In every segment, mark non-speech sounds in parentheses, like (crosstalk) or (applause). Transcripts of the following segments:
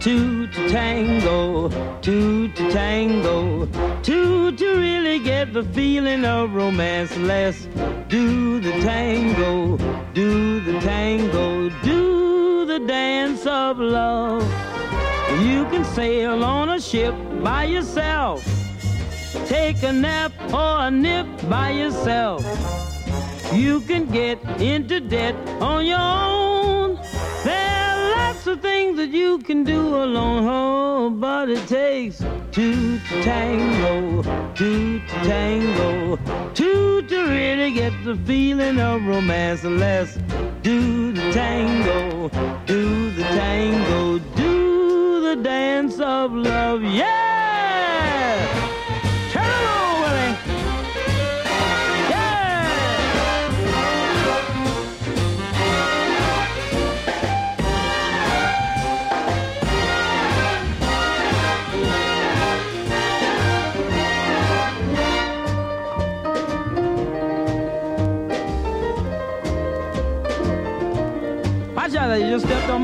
two to tango, two to tango, two to really get the feeling of romance. Let's do the tango, do the tango, do the dance of love. You can sail on a ship by yourself, take a nap or a nip by yourself. You can get into debt on your own. Things that you can do alone, oh, but it takes two to tango, two to tango, two to really get the feeling of romance. Let's do the tango, do the tango, do the dance of love, yeah!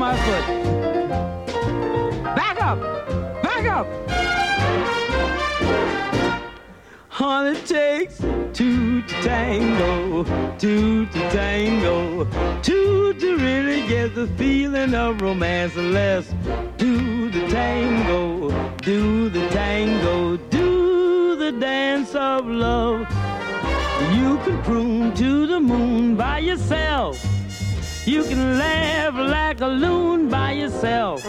My foot. Back up! Back up! All it takes two to tango, two to tango, two to really get the feeling of romance. Let's do the tango, do the tango, do the dance of love. You can prune to the moon by yourself. You can laugh like a loon by yourself.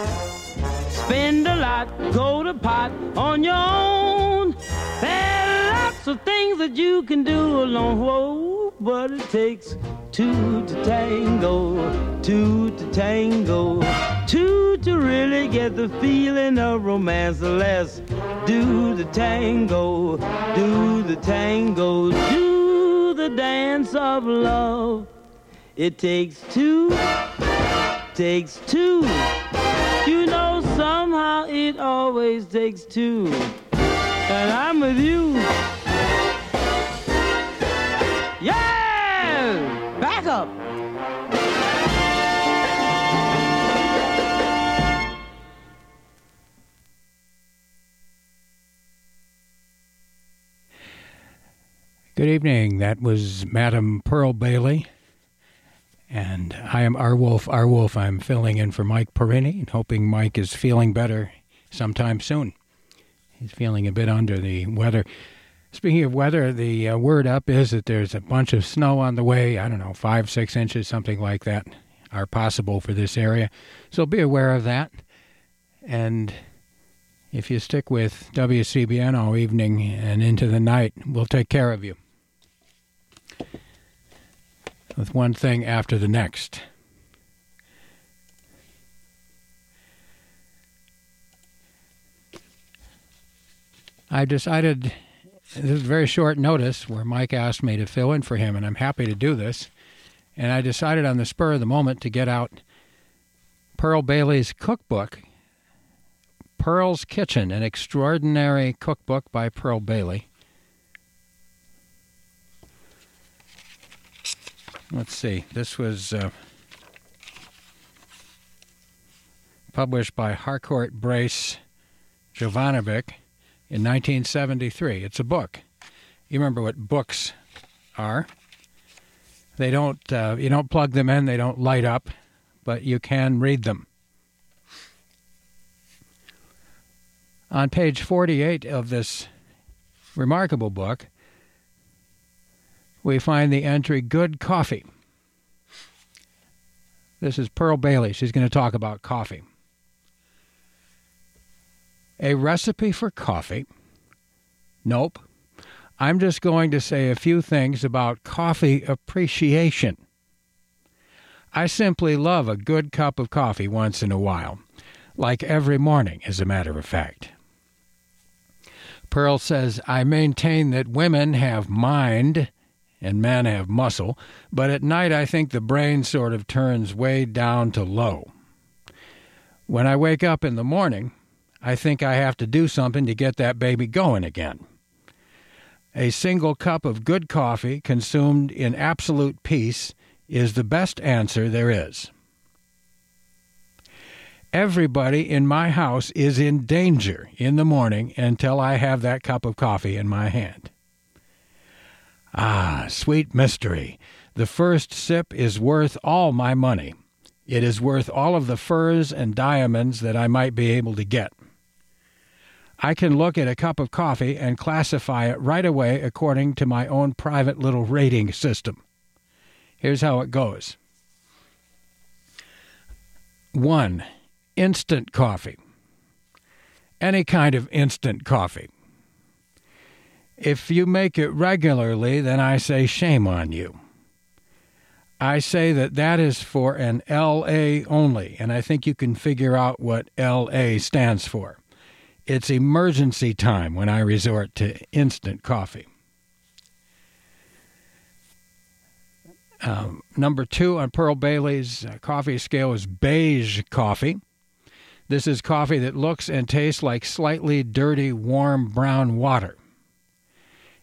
Spend a lot, go to pot on your own. There are lots of things that you can do alone, whoa, but it takes two to tango, two to tango, two to really get the feeling of romance. Let's do the tango, do the tango, do the dance of love. It takes two, takes two. You know, somehow it always takes two. And I'm with you. Yeah! Back up! Good evening. That was Madam Pearl Bailey. And I am R. Wolf. R. Wolf. I'm filling in for Mike Perini and hoping Mike is feeling better sometime soon. He's feeling a bit under the weather. Speaking of weather, the uh, word up is that there's a bunch of snow on the way. I don't know, five, six inches, something like that, are possible for this area. So be aware of that. And if you stick with WCBN all evening and into the night, we'll take care of you with one thing after the next. I decided this is very short notice where Mike asked me to fill in for him, and I'm happy to do this. And I decided on the spur of the moment to get out Pearl Bailey's cookbook, Pearl's Kitchen, an extraordinary cookbook by Pearl Bailey. Let's see. This was uh, published by Harcourt Brace Jovanovich in 1973. It's a book. You remember what books are? They don't. Uh, you don't plug them in. They don't light up, but you can read them. On page 48 of this remarkable book, we find the entry Good Coffee. This is Pearl Bailey. She's going to talk about coffee. A recipe for coffee? Nope. I'm just going to say a few things about coffee appreciation. I simply love a good cup of coffee once in a while, like every morning, as a matter of fact. Pearl says, I maintain that women have mind and men have muscle, but at night I think the brain sort of turns way down to low. When I wake up in the morning, I think I have to do something to get that baby going again. A single cup of good coffee consumed in absolute peace is the best answer there is. Everybody in my house is in danger in the morning until I have that cup of coffee in my hand. Ah, sweet mystery. The first sip is worth all my money. It is worth all of the furs and diamonds that I might be able to get. I can look at a cup of coffee and classify it right away according to my own private little rating system. Here's how it goes 1 instant coffee. Any kind of instant coffee. If you make it regularly, then I say shame on you. I say that that is for an LA only, and I think you can figure out what LA stands for. It's emergency time when I resort to instant coffee. Um, number two on Pearl Bailey's uh, coffee scale is beige coffee. This is coffee that looks and tastes like slightly dirty, warm brown water.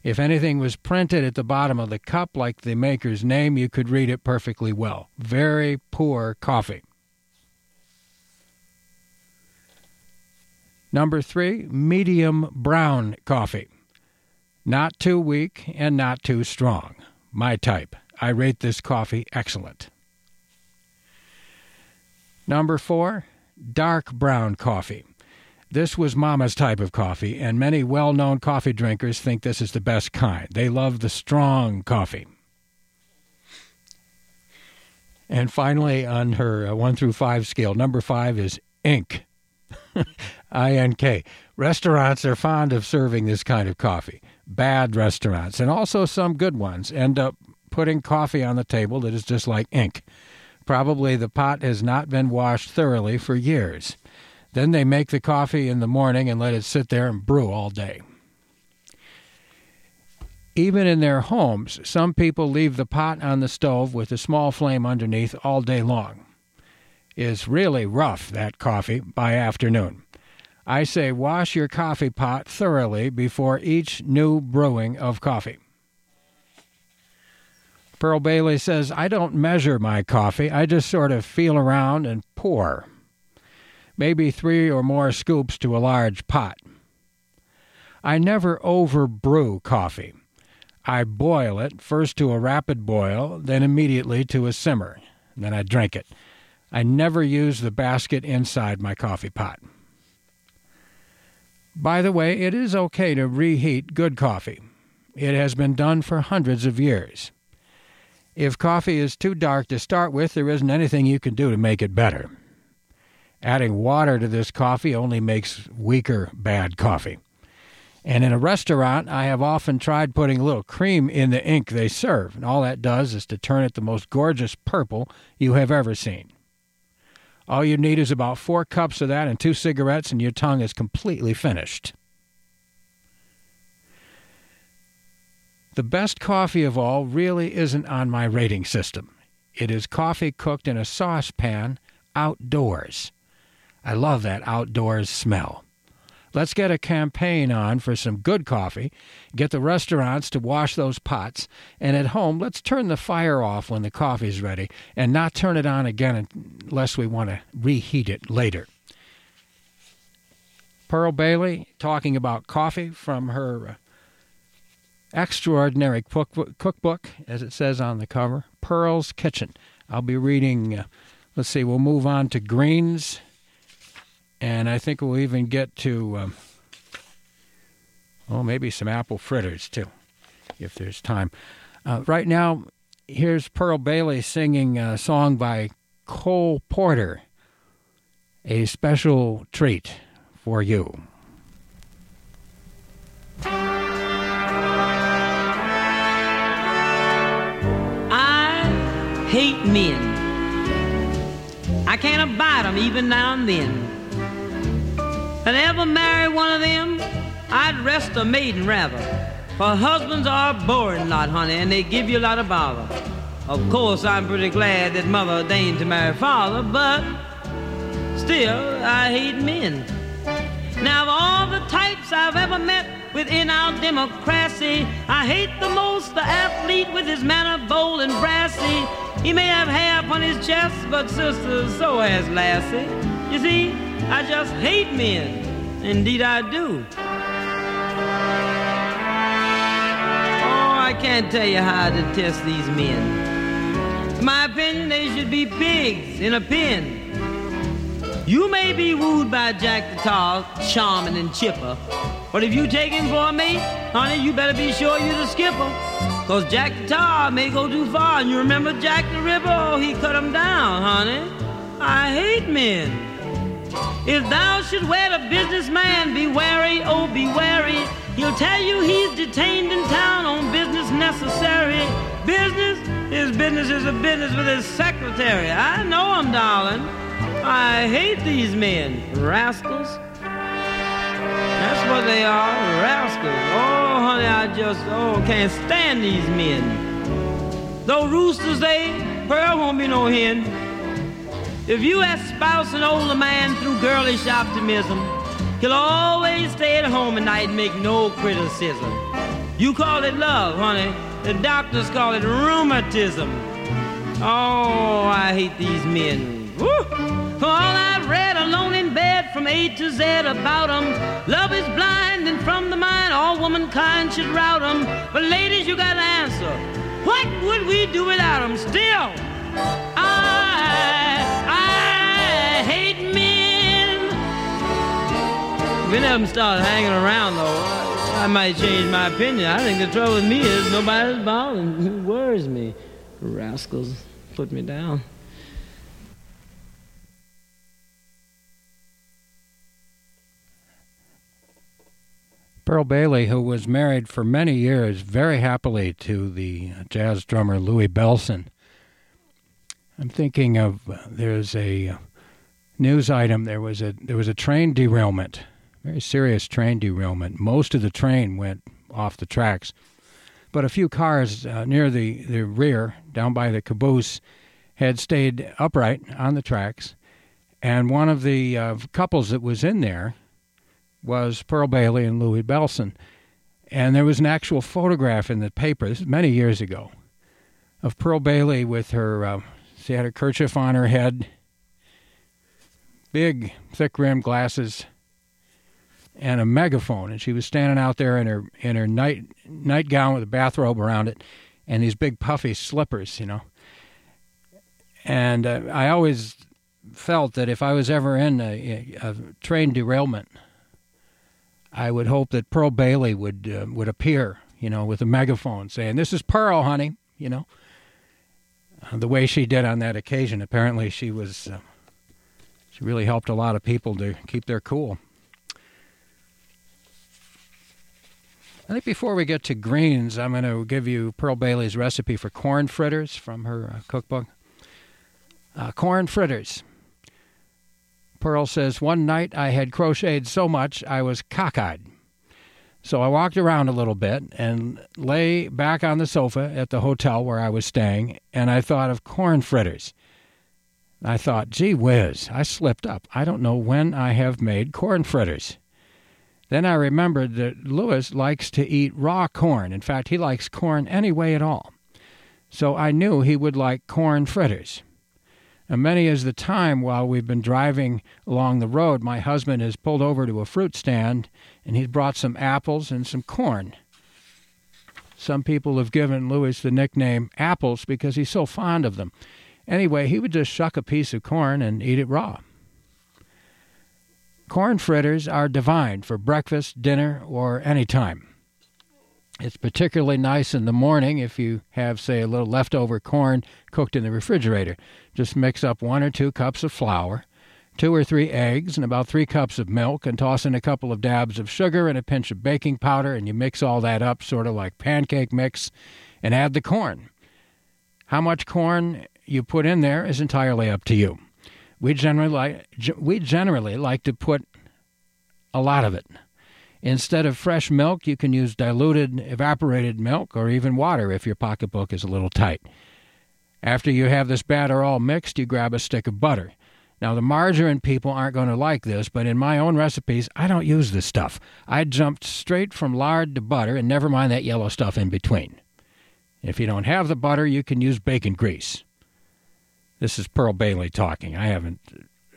If anything was printed at the bottom of the cup like the maker's name, you could read it perfectly well. Very poor coffee. Number three, medium brown coffee. Not too weak and not too strong. My type. I rate this coffee excellent. Number four, dark brown coffee. This was Mama's type of coffee, and many well known coffee drinkers think this is the best kind. They love the strong coffee. And finally, on her uh, 1 through 5 scale, number 5 is ink. (laughs) I N K. Restaurants are fond of serving this kind of coffee. Bad restaurants, and also some good ones, end up putting coffee on the table that is just like ink. Probably the pot has not been washed thoroughly for years. Then they make the coffee in the morning and let it sit there and brew all day. Even in their homes, some people leave the pot on the stove with a small flame underneath all day long. It's really rough, that coffee, by afternoon. I say wash your coffee pot thoroughly before each new brewing of coffee. Pearl Bailey says, I don't measure my coffee. I just sort of feel around and pour. Maybe three or more scoops to a large pot. I never over brew coffee. I boil it first to a rapid boil, then immediately to a simmer. Then I drink it. I never use the basket inside my coffee pot. By the way, it is okay to reheat good coffee. It has been done for hundreds of years. If coffee is too dark to start with, there isn't anything you can do to make it better. Adding water to this coffee only makes weaker bad coffee. And in a restaurant, I have often tried putting a little cream in the ink they serve, and all that does is to turn it the most gorgeous purple you have ever seen. All you need is about four cups of that and two cigarettes, and your tongue is completely finished. The best coffee of all really isn't on my rating system. It is coffee cooked in a saucepan outdoors. I love that outdoors smell. Let's get a campaign on for some good coffee, get the restaurants to wash those pots, and at home, let's turn the fire off when the coffee's ready and not turn it on again unless we want to reheat it later. Pearl Bailey talking about coffee from her uh, extraordinary cookbook, as it says on the cover, Pearl's Kitchen. I'll be reading, uh, let's see, we'll move on to greens, and I think we'll even get to, um, oh, maybe some apple fritters too, if there's time. Uh, right now, here's Pearl Bailey singing a song by Cole Porter, a special treat for you. I hate men. I can't abide them even now and then. And ever marry one of them, I'd rest a maiden rather. For husbands are a boring lot, honey, and they give you a lot of bother. Of course, I'm pretty glad that mother deigned to marry father, but still, I hate men. Now, of all the types I've ever met within our democracy, I hate the most the athlete with his manner bold and brassy he may have hair upon his chest, but sister, so has Lassie. You see, I just hate men. Indeed, I do. Oh, I can't tell you how I detest these men. In my opinion, they should be pigs in a pen. You may be wooed by Jack the Tar, charming and chipper, but if you take him for a mate, honey, you better be sure you're the skipper. Cause Jack the Tar may go too far, and you remember Jack the Ripper, oh, he cut him down, honey. I hate men. If thou should wed a businessman, be wary, oh, be wary. He'll tell you he's detained in town on business necessary. Business? His business is a business with his secretary. I know him, darling. I hate these men, rascals. That's what they are, rascals. Oh, honey, I just, oh, can't stand these men. Though roosters they, pearl won't be no hen. If you espouse an older man through girlish optimism, he'll always stay at home at night and make no criticism. You call it love, honey. The doctors call it rheumatism. Oh, I hate these men. Woo! For all I've read alone in bed from A to Z about 'em, love is blind and from the mind all womankind should rout 'em. But ladies, you gotta answer. What would we do without 'em? Still, If of them start hanging around, though, I might change my opinion. I think the trouble with me is nobody's bothering. Who worries me? Rascals put me down. Pearl Bailey, who was married for many years very happily to the jazz drummer Louis Bellson. I'm thinking of uh, there's a uh, news item. There was a there was a train derailment, very serious train derailment. Most of the train went off the tracks, but a few cars uh, near the the rear, down by the caboose, had stayed upright on the tracks, and one of the uh, couples that was in there was Pearl Bailey and Louis Bellson. And there was an actual photograph in the paper, many years ago, of Pearl Bailey with her, uh, she had a kerchief on her head, big, thick rimmed glasses, and a megaphone. And she was standing out there in her in her night nightgown with a bathrobe around it, and these big puffy slippers, you know. And uh, I always felt that if I was ever in a, a train derailment, I would hope that Pearl Bailey would uh, would appear, you know, with a megaphone saying, "This is Pearl, honey," you know. Uh, the way she did on that occasion, apparently she was uh, she really helped a lot of people to keep their cool. I think before we get to greens, I'm going to give you Pearl Bailey's recipe for corn fritters from her uh, cookbook. Uh, corn fritters. Pearl says, One night I had crocheted so much I was cockeyed. So I walked around a little bit and lay back on the sofa at the hotel where I was staying, and I thought of corn fritters. I thought, gee whiz, I slipped up. I don't know when I have made corn fritters. Then I remembered that Louis likes to eat raw corn. In fact, he likes corn any way at all. So I knew he would like corn fritters. And many is the time while we've been driving along the road, my husband has pulled over to a fruit stand and he's brought some apples and some corn. Some people have given Louis the nickname Apples because he's so fond of them. Anyway, he would just shuck a piece of corn and eat it raw. Corn fritters are divine for breakfast, dinner, or any time. It's particularly nice in the morning if you have, say, a little leftover corn cooked in the refrigerator. Just mix up one or two cups of flour, two or three eggs, and about three cups of milk, and toss in a couple of dabs of sugar and a pinch of baking powder, and you mix all that up, sort of like pancake mix, and add the corn. How much corn you put in there is entirely up to you. We generally like, we generally like to put a lot of it. Instead of fresh milk, you can use diluted evaporated milk or even water if your pocketbook is a little tight. After you have this batter all mixed, you grab a stick of butter. Now, the margarine people aren't going to like this, but in my own recipes, I don't use this stuff. I jumped straight from lard to butter and never mind that yellow stuff in between. If you don't have the butter, you can use bacon grease. This is Pearl Bailey talking. I haven't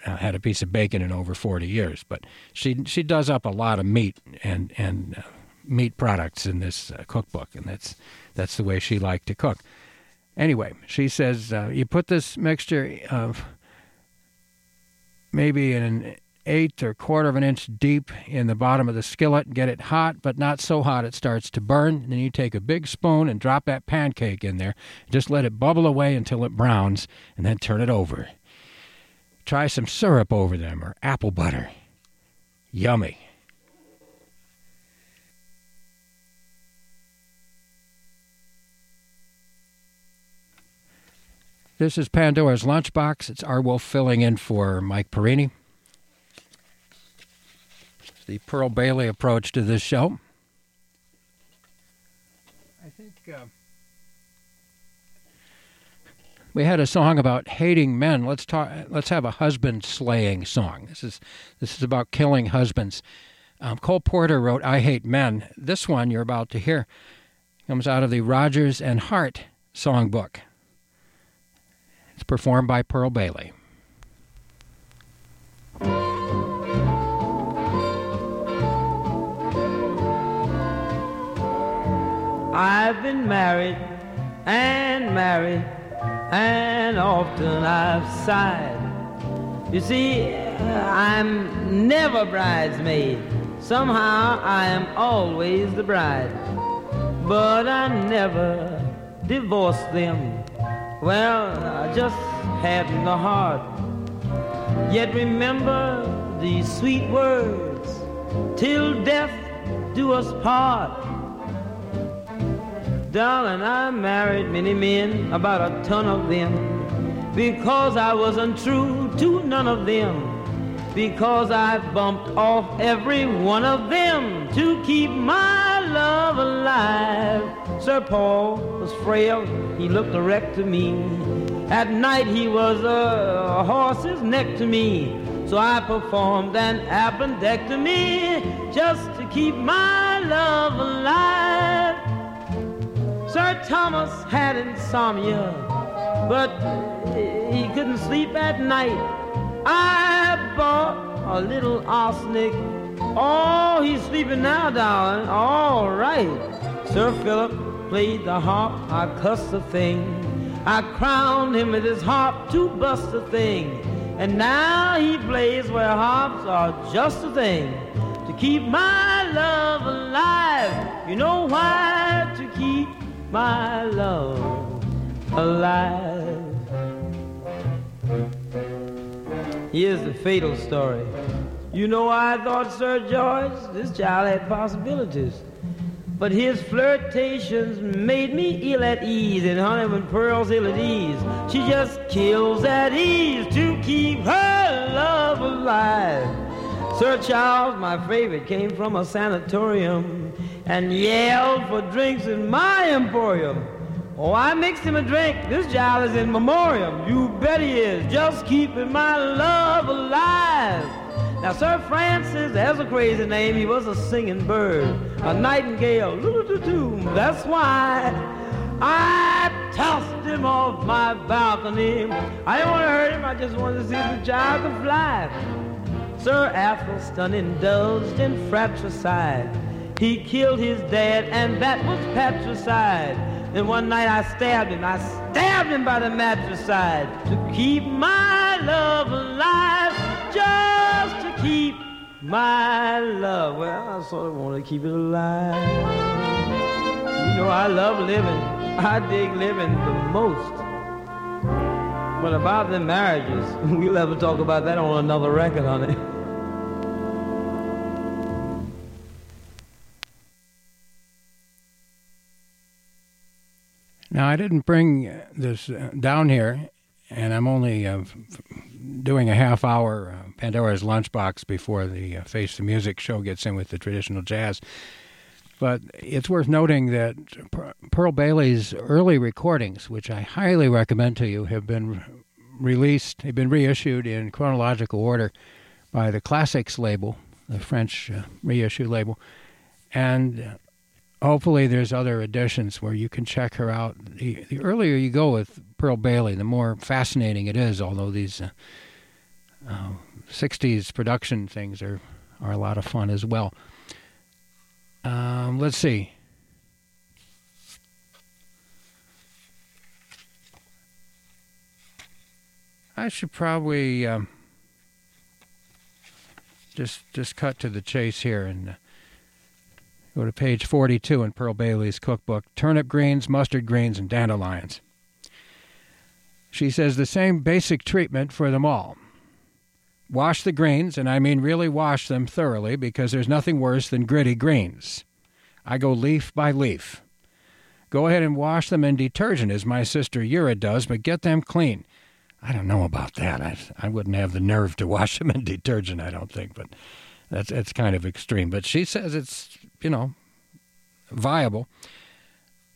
uh, had a piece of bacon in over 40 years. But she she does up a lot of meat and and uh, meat products in this uh, cookbook, and that's that's the way she liked to cook. Anyway, she says uh, you put this mixture of maybe an eighth or quarter of an inch deep in the bottom of the skillet. Get it hot, but not so hot it starts to burn. Then you take a big spoon and drop that pancake in there. Just let it bubble away until it browns, and then turn it over. Try some syrup over them or apple butter. Yummy. This is Pandora's Lunchbox. It's R. Wolf filling in for Mike Perini. The Pearl Bailey approach to this show. I think uh, we had a song about hating men. Let's talk. Let's have a husband slaying song. This is this is about killing husbands. Um, Cole Porter wrote "I Hate Men." This one you're about to hear comes out of the Rodgers and Hart songbook. It's performed by Pearl Bailey. I've been married and married, and often I've sighed. You see, I'm never bridesmaid. Somehow I am always the bride. But I never divorce them well, I just hadn't the heart. Yet remember these sweet words till death do us part. Darling, I married many men, about a ton of them, because I was untrue to none of them. Because I bumped off every one of them to keep my love alive. Sir Paul was frail, he looked a wreck to me. At night he was a horse's neck to me. So I performed an appendectomy just to keep my love alive. Sir Thomas had insomnia, but he couldn't sleep at night. I bought a little arsenic. Oh, he's sleeping now, darling. All right. Sir Philip played the harp, I cussed the thing. I crowned him with his harp to bust the thing. And now he plays where harps are just a thing. To keep my love alive. You know why? To keep my love alive. Here's the fatal story. You know I thought Sir George, this child had possibilities. But his flirtations made me ill at ease, and honey, when Pearl's ill at ease, she just kills at ease to keep her love alive. Sir Charles, my favorite, came from a sanatorium and yelled for drinks in my emporium. Oh, I mixed him a drink. This child is in memoriam. You bet he is. Just keeping my love alive. Now, Sir Francis, that's a crazy name. He was a singing bird, a nightingale. That's why I tossed him off my balcony. I didn't want to hurt him. I just wanted to see if the child could fly. Sir Athelstan indulged in fratricide. He killed his dad, and that was patricide. And one night I stabbed him. I stabbed him by the mattress side to keep my love alive. Just to keep my love. Well, I sort of want to keep it alive. You know, I love living. I dig living the most. But about the marriages, (laughs) we'll ever talk about that on another record, honey. Now, I didn't bring this uh, down here, and I'm only uh, doing a half hour uh, Pandora's Lunchbox before the uh, Face the Music show gets in with the traditional jazz. But it's worth noting that Pearl Bailey's early recordings, which I highly recommend to you, have been released, They've been reissued in chronological order by the Classics label, the French uh, reissue label. And uh, hopefully there's other editions where you can check her out. The, the earlier you go with Pearl Bailey, the more fascinating it is, although these. Uh, uh, 60s production things are, are a lot of fun as well. Um, let's see. I should probably um, just just cut to the chase here and uh, go to page 42 in Pearl Bailey's cookbook: turnip greens, mustard greens, and dandelions. She says the same basic treatment for them all. Wash the greens, and I mean really wash them thoroughly because there's nothing worse than gritty greens. I go leaf by leaf. Go ahead and wash them in detergent as my sister Yura does, but get them clean. I don't know about that. I, I wouldn't have the nerve to wash (laughs) them in detergent, I don't think, but that's, that's kind of extreme. But she says it's, you know, viable.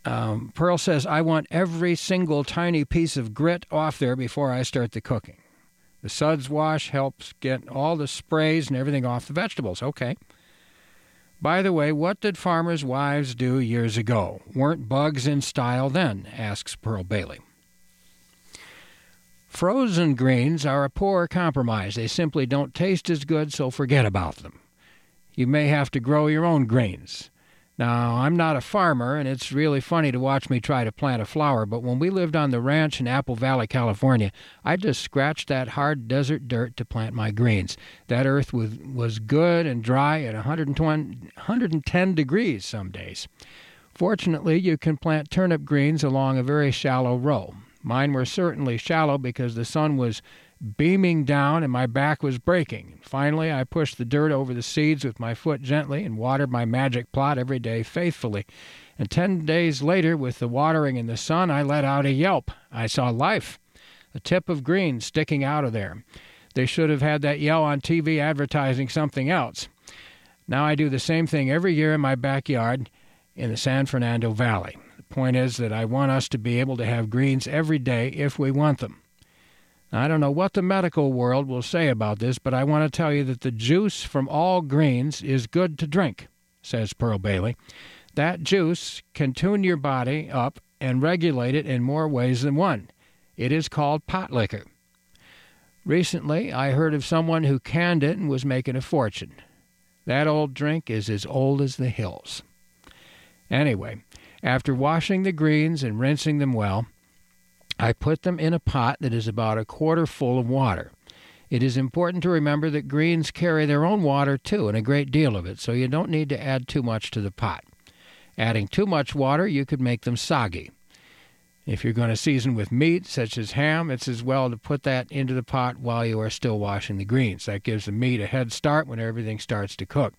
Um, Pearl says, I want every single tiny piece of grit off there before I start the cooking. The suds wash helps get all the sprays and everything off the vegetables. Okay. By the way, what did farmers' wives do years ago? Weren't bugs in style then? asks Pearl Bailey. Frozen greens are a poor compromise. They simply don't taste as good, so forget about them. You may have to grow your own grains. Now, I'm not a farmer, and it's really funny to watch me try to plant a flower, but when we lived on the ranch in Apple Valley, California, I just scratched that hard desert dirt to plant my greens. That earth was, was good and dry at 120, 110 degrees some days. Fortunately, you can plant turnip greens along a very shallow row. Mine were certainly shallow because the sun was beaming down and my back was breaking. Finally, I pushed the dirt over the seeds with my foot gently and watered my magic plot every day faithfully. And ten days later, with the watering and the sun, I let out a yelp. I saw life. A tip of green sticking out of there. They should have had that yell on TV advertising something else. Now I do the same thing every year in my backyard in the San Fernando Valley. The point is that I want us to be able to have greens every day if we want them. I don't know what the medical world will say about this, but I want to tell you that the juice from all greens is good to drink, says Pearl Bailey. That juice can tune your body up and regulate it in more ways than one. It is called pot liquor. Recently, I heard of someone who canned it and was making a fortune. That old drink is as old as the hills. Anyway, after washing the greens and rinsing them well, I put them in a pot that is about a quarter full of water. It is important to remember that greens carry their own water too, and a great deal of it, so you don't need to add too much to the pot. Adding too much water, you could make them soggy. If you're going to season with meat, such as ham, it's as well to put that into the pot while you are still washing the greens. That gives the meat a head start when everything starts to cook.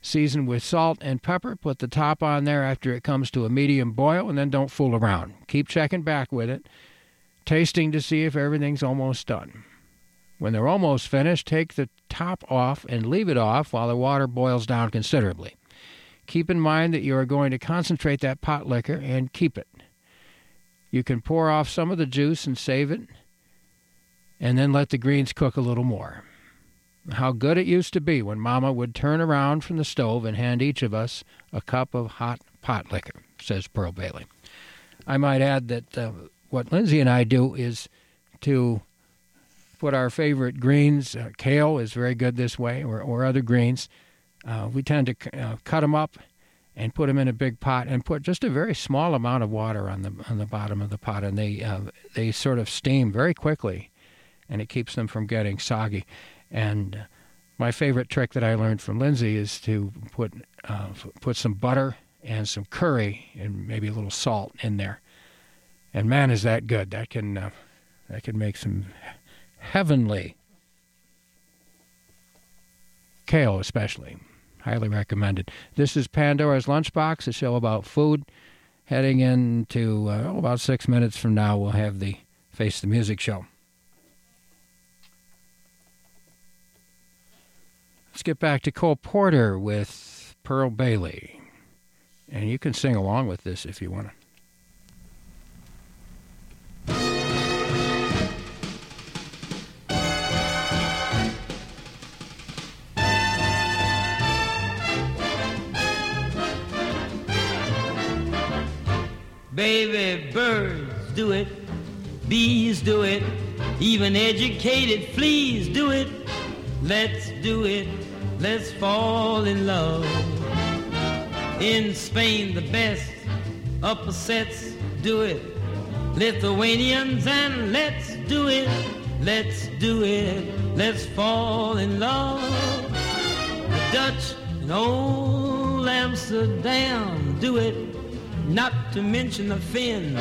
Season with salt and pepper. Put the top on there after it comes to a medium boil, and then don't fool around. Keep checking back with it, tasting to see if everything's almost done. When they're almost finished, take the top off and leave it off while the water boils down considerably. Keep in mind that you are going to concentrate that pot liquor and keep it. You can pour off some of the juice and save it, and then let the greens cook a little more. How good it used to be when Mama would turn around from the stove and hand each of us a cup of hot pot liquor, says Pearl Bailey. I might add that uh, what Lindsay and I do is to put our favorite greens. Uh, kale is very good this way, or, or other greens. Uh, we tend to uh, cut them up and put them in a big pot and put just a very small amount of water on the on the bottom of the pot, and they uh, they sort of steam very quickly, and it keeps them from getting soggy. And my favorite trick that I learned from Lindsay is to put uh, put some butter and some curry and maybe a little salt in there. And man, is that good! That can uh, that can make some heavenly kale, especially. Highly recommended. This is Pandora's Lunchbox, a show about food. Heading into uh, oh, about six minutes from now, we'll have the Face the Music show. Let's get back to Cole Porter with Pearl Bailey. And you can sing along with this if you want to. Baby, birds do it, bees do it, Even educated fleas do it. Let's do it. Let's fall in love. In Spain, the best upper sets do it. Lithuanians and Letts do it. Let's do it. Let's fall in love. The Dutch and old Amsterdam do it. Not to mention the Finns.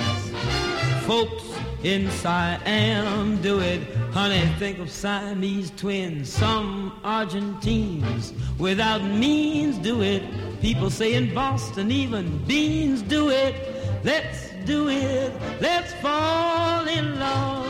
Folks in Siam do it. Honey, think of Siamese twins. Some Argentines without means do it. People say in Boston even beans do it. Let's do it. Let's fall in love.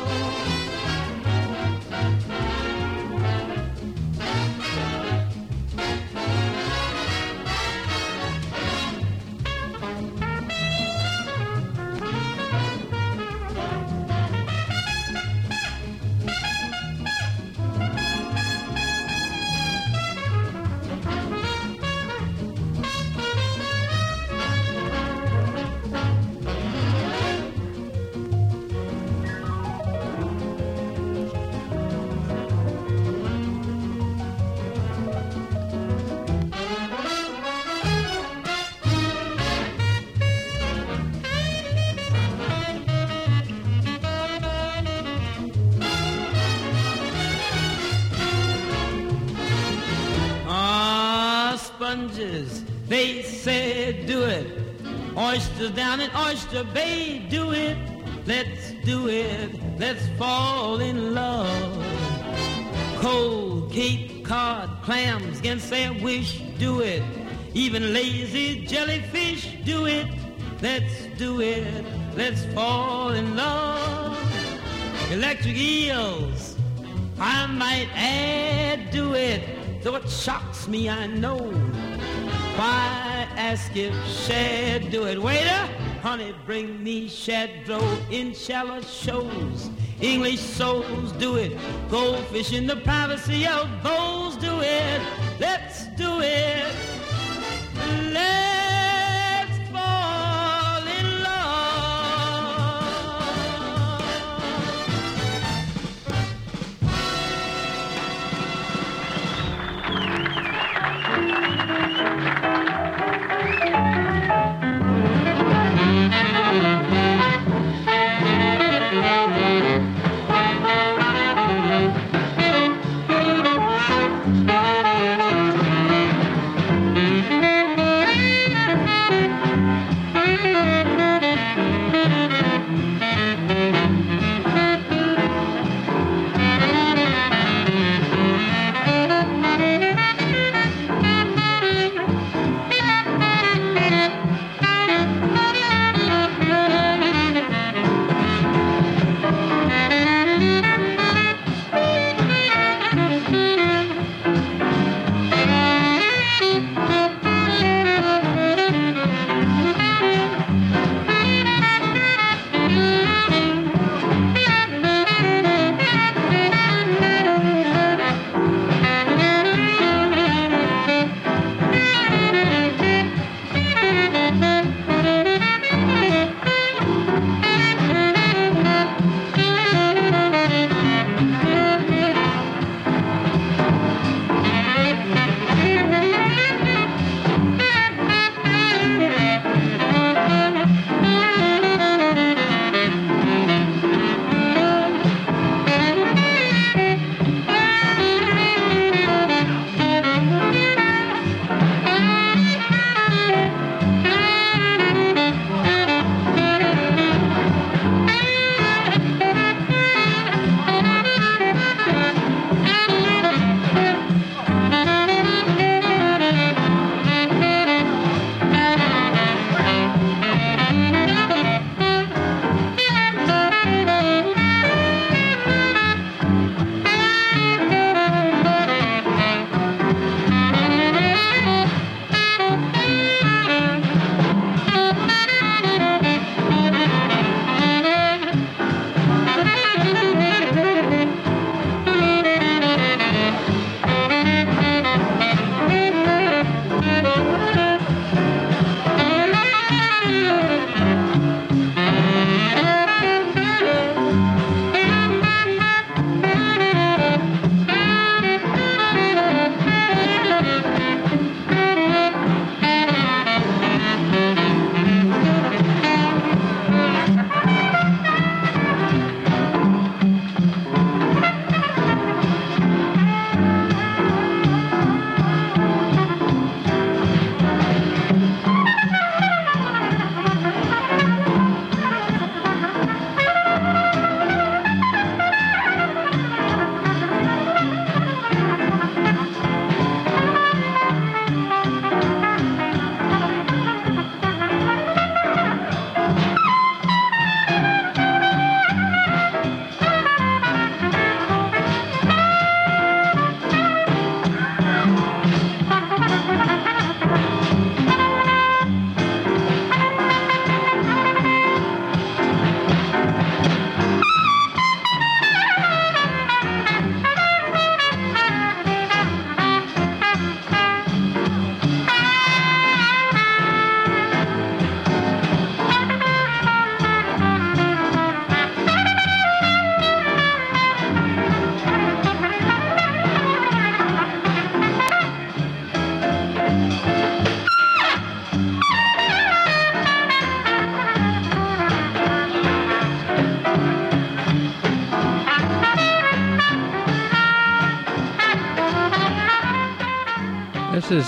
Oysters down in Oyster Bay, do it. Let's do it. Let's fall in love. Cold Cape Cod clams against their wish, do it. Even lazy jellyfish, do it. Let's do it. Let's fall in love. Electric eels, I might add, do it. Though it shocks me, I know. Why ask if shad do it? Waiter, honey, bring me shad roe in shallow shows. English soles do it. Goldfish in the privacy of bowls do it. Let's do it. Let's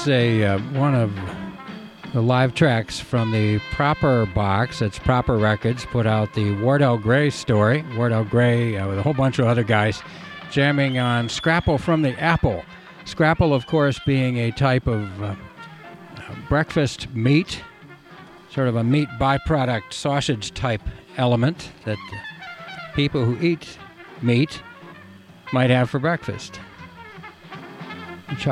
is a uh, one of the live tracks from the Proper box. It's Proper Records put out the Wardell Gray story. Wardell Gray uh, with a whole bunch of other guys jamming on Scrapple from the Apple. Scrapple, of course, being a type of uh, breakfast meat, sort of a meat byproduct sausage type element that people who eat meat might have for breakfast. Charlie